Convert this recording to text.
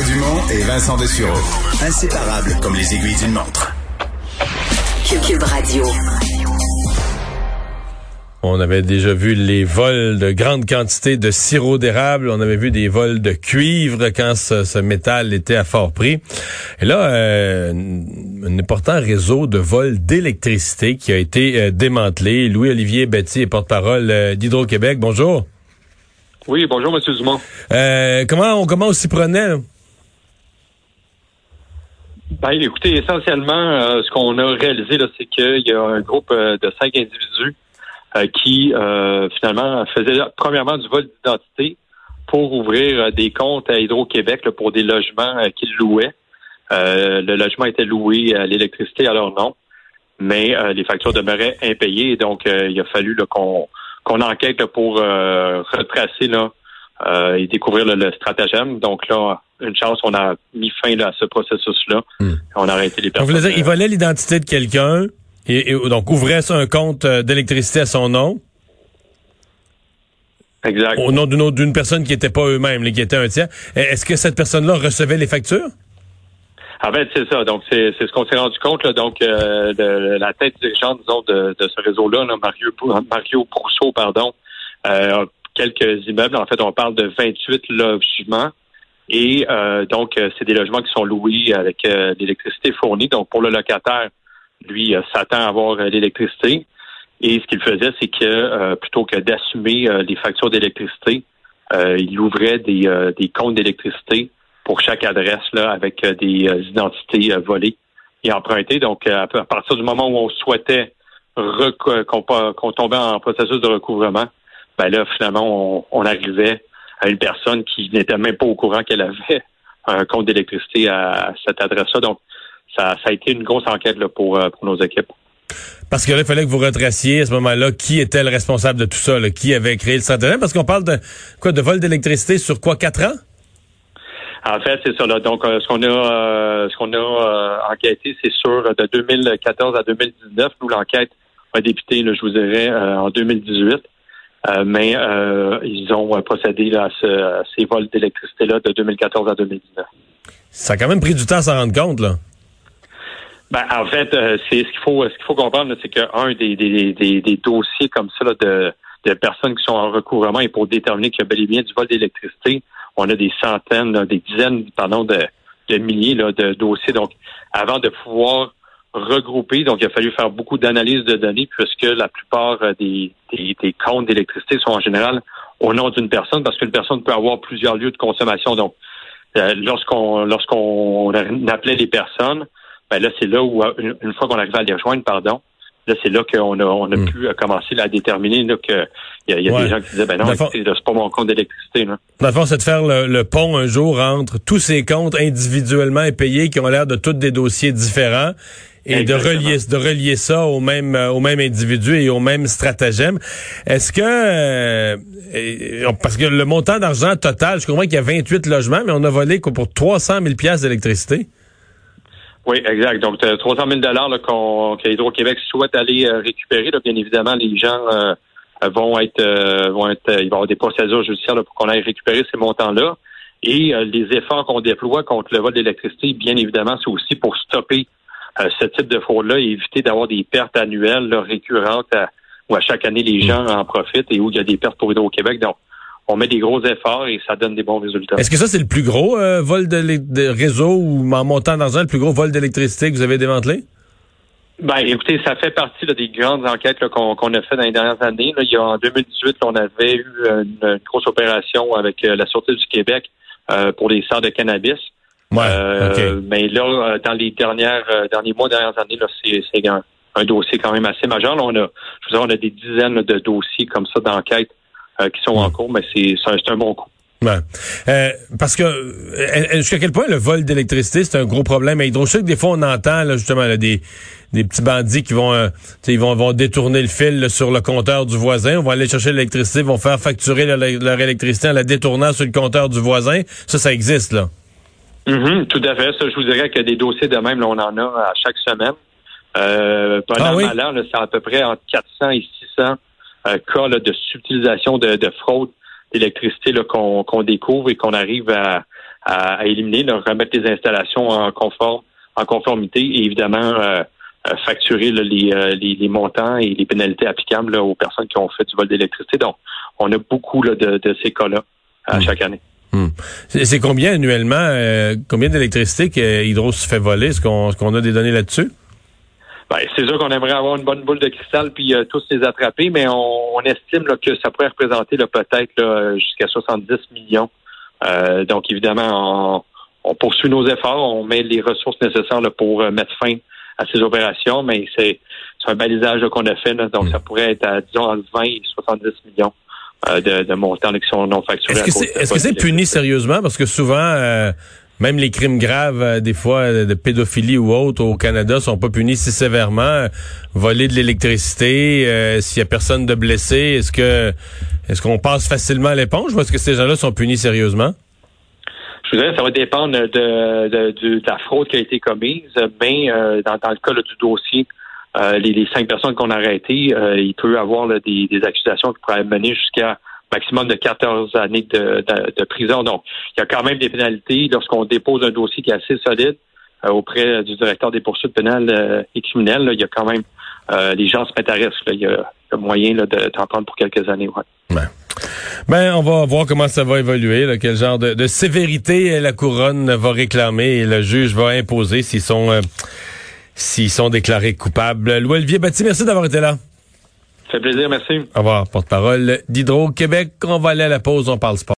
Mario Dumont et Vincent Dessureau. Inséparables comme les aiguilles d'une montre. Cube Radio. On avait déjà vu les vols de grandes quantités de sirop d'érable. On avait vu des vols de cuivre quand ce, métal était à fort prix. Et là, euh, un important réseau de vols d'électricité qui a été euh, démantelé. Louis-Olivier Betty est porte-parole euh, d'Hydro-Québec. Bonjour. Oui, bonjour, M. Dumont. comment on, comment on s'y prenait? Ben, écoutez, essentiellement, ce qu'on a réalisé, c'est qu'il y a un groupe de cinq individus euh, qui euh, finalement faisait premièrement du vol d'identité pour ouvrir euh, des comptes à Hydro-Québec pour des logements qu'ils louaient. le logement était loué à l'électricité à leur nom, mais les factures demeuraient impayées. Donc, il a fallu qu'on qu'on enquête pour retracer là, et découvrir le stratagème. Donc là, une chance, on a mis fin à ce processus-là. Hmm. On a arrêté les personnes. vous voulez dire, il volait l'identité de quelqu'un, et, donc, ouvrait un compte euh, d'électricité à son nom? Exact. Au nom d'une personne qui n'était pas eux-mêmes, qui était un tiers. Est-ce que cette personne-là recevait les factures? En fait, c'est ça. Donc, c'est ce qu'on s'est rendu compte. Donc, euh, la tête dirigeante, disons, de, ce réseau-là, Mario, Mario Brousseau, pardon, euh, quelques immeubles. En fait, on parle de 28 logements. Et donc, c'est des logements qui sont loués avec l'électricité fournie. Donc, pour le locataire, lui, euh, s'attend à avoir euh, l'électricité. Et ce qu'il faisait, c'est que euh, plutôt que d'assumer les factures d'électricité, il ouvrait des, des comptes d'électricité pour chaque adresse là, avec des identités volées et empruntées. Donc, à, partir du moment où on souhaitait qu'on tombait en processus de recouvrement, ben là, finalement, on, arrivait à une personne qui n'était même pas au courant qu'elle avait un compte d'électricité à, cette adresse-là. Donc, ça, a été une grosse enquête là, pour, euh, pour nos équipes. Parce que là, il fallait que vous retraciez à ce moment-là qui était le responsable de tout ça, qui avait créé le stratagème, parce qu'on parle de quoi de vol d'électricité sur quoi quatre ans? En fait, c'est ça. Là. Donc, euh, ce qu'on a, euh, ce qu'on a enquêté, c'est sur de 2014 à 2019. Nous, l'enquête a débuté, je vous dirais, en 2018. Mais ils ont procédé à, à, ces vols d'électricité-là de 2014 à 2019. Ça a quand même pris du temps à s'en rendre compte, là. Ben, en fait, euh, c'est ce qu'il faut ce qu'il faut comprendre, c'est qu'un des, des, des, des, dossiers comme ça de, de personnes qui sont en recouvrement et pour déterminer qu'il y a bel et bien du vol d'électricité, on a des centaines, des dizaines, pardon, de, de milliers là, de dossiers. Donc, avant de pouvoir regrouper, donc il a fallu faire beaucoup d'analyses de données puisque la plupart euh, des, des, des comptes d'électricité sont en général au nom d'une personne parce qu'une personne peut avoir plusieurs lieux de consommation. Donc, euh, lorsqu'on lorsqu'on appelait les personnes, ben là, c'est là où, euh, une, fois qu'on arrive à les rejoindre, pardon, là, c'est là qu'on a, on a hmm. pu euh, commencer à déterminer qu'il y a, y a des gens qui disaient, ben non, c'est pas mon compte d'électricité. Dans le fond, c'est de faire le, pont un jour entre tous ces comptes individuellement payés qui ont l'air de tous des dossiers différents et de relier de relier ça au même euh, au même individu et au même stratagème. Est-ce que parce que le montant d'argent total, je comprends qu'il y a 28 logements, mais on a volé pour 300 000 pièces d'électricité. Oui, exact. Donc, 300 000 dollars qu'on qu'Hydro-Québec souhaite aller euh, récupérer. bien évidemment, les gens euh, vont être euh, vont être ils vont avoir des procédures judiciaires pour qu'on aille récupérer ces montants-là. Et les efforts qu'on déploie contre le vol d'électricité, bien évidemment, c'est aussi pour stopper ce type de fraude-là et éviter d'avoir des pertes annuelles récurrentes où à chaque année les mm. gens en profitent et où il y a des pertes pour Hydro-Québec. Donc, on met des gros efforts et ça donne des bons résultats. Est-ce que ça, c'est le plus gros euh, vol de, réseau ou en montant dans un, le plus gros vol d'électricité que vous avez démantelé? Ben, écoutez, ça fait partie des grandes enquêtes qu'on a fait dans les dernières années. il y a, en 2018, on avait eu une, grosse opération avec euh, la Sûreté du Québec euh, pour les sorts de cannabis. Ouais, Mais là, dans les dernières derniers mois, dernières années, c'est un, dossier quand même assez majeur. on a, je vous on a des dizaines de dossiers comme ça d'enquête euh, qui sont en cours, mais c'est un bon coup. Ouais. Euh, parce que euh, jusqu'à quel point le vol d'électricité c'est un gros problème? À Hydro. Je sais que des fois on entend là, justement des, des petits bandits qui vont ils vont, vont détourner le fil sur le compteur du voisin, on va aller chercher l'électricité, vont faire facturer leur, électricité en la détournant sur le compteur du voisin. Ça, ça existe là. Mm-hmm, tout à fait. Ça, je vous dirais que des dossiers de même, là, on en a à chaque semaine. Euh, ah, oui? c'est à peu près entre 400 et 600 cas de subtilisation de, fraude d'électricité qu'on découvre et qu'on arrive à, à, éliminer, de remettre les installations en conforme, en conformité et évidemment facturer les, les, montants et les pénalités applicables aux personnes qui ont fait du vol d'électricité. Donc, on a beaucoup de, de, ces cas-là à hmm. chaque année. Hmm. C'est combien annuellement, combien d'électricité que Hydro se fait voler? Est-ce qu'on a des données là-dessus? Ben, c'est sûr qu'on aimerait avoir une bonne boule de cristal puis euh, tous les attraper, mais on, estime que ça pourrait représenter peut-être jusqu'à 70 millions. Euh, donc évidemment, on, poursuit nos efforts, on met les ressources nécessaires pour euh, mettre fin à ces opérations, mais c'est un balisage qu'on a fait, donc hmm. ça pourrait être à disons entre 20 et 70 millions. de, de montants qui sont non facturés. Est-ce que c'est puni sérieusement? Parce que souvent, même les crimes graves, euh, des fois euh, de pédophilie ou autre au Canada, sont pas punis si sévèrement. Voler de l'électricité, euh, s'il y a personne de blessé, est-ce que est-ce qu'on passe facilement l'éponge ou est-ce que ces gens-là sont punis sérieusement? Je vous dirais, ça va dépendre de, la fraude qui a été commise, mais dans, le cas du dossier, les, cinq personnes qu'on a arrêtées, il peut y avoir des, accusations qui pourraient mener jusqu'à maximum de 14 années de, prison. Donc, il y a quand même des pénalités lorsqu'on dépose un dossier qui est assez solide euh, auprès du directeur des poursuites pénales euh, et criminelles. il y a quand même euh, les gens se mettent à risque. Il y a, moyen de t'en prendre pour quelques années. Ben. ben. on va voir comment ça va évoluer, quel genre de, sévérité la couronne va réclamer et le juge va imposer s'ils sont s'ils sont déclarés coupables. Louis Olivier Bati, merci d'avoir été là. Ça fait plaisir, merci. Au revoir, porte-parole d'Hydro-Québec. On va aller à la pause, on parle sport.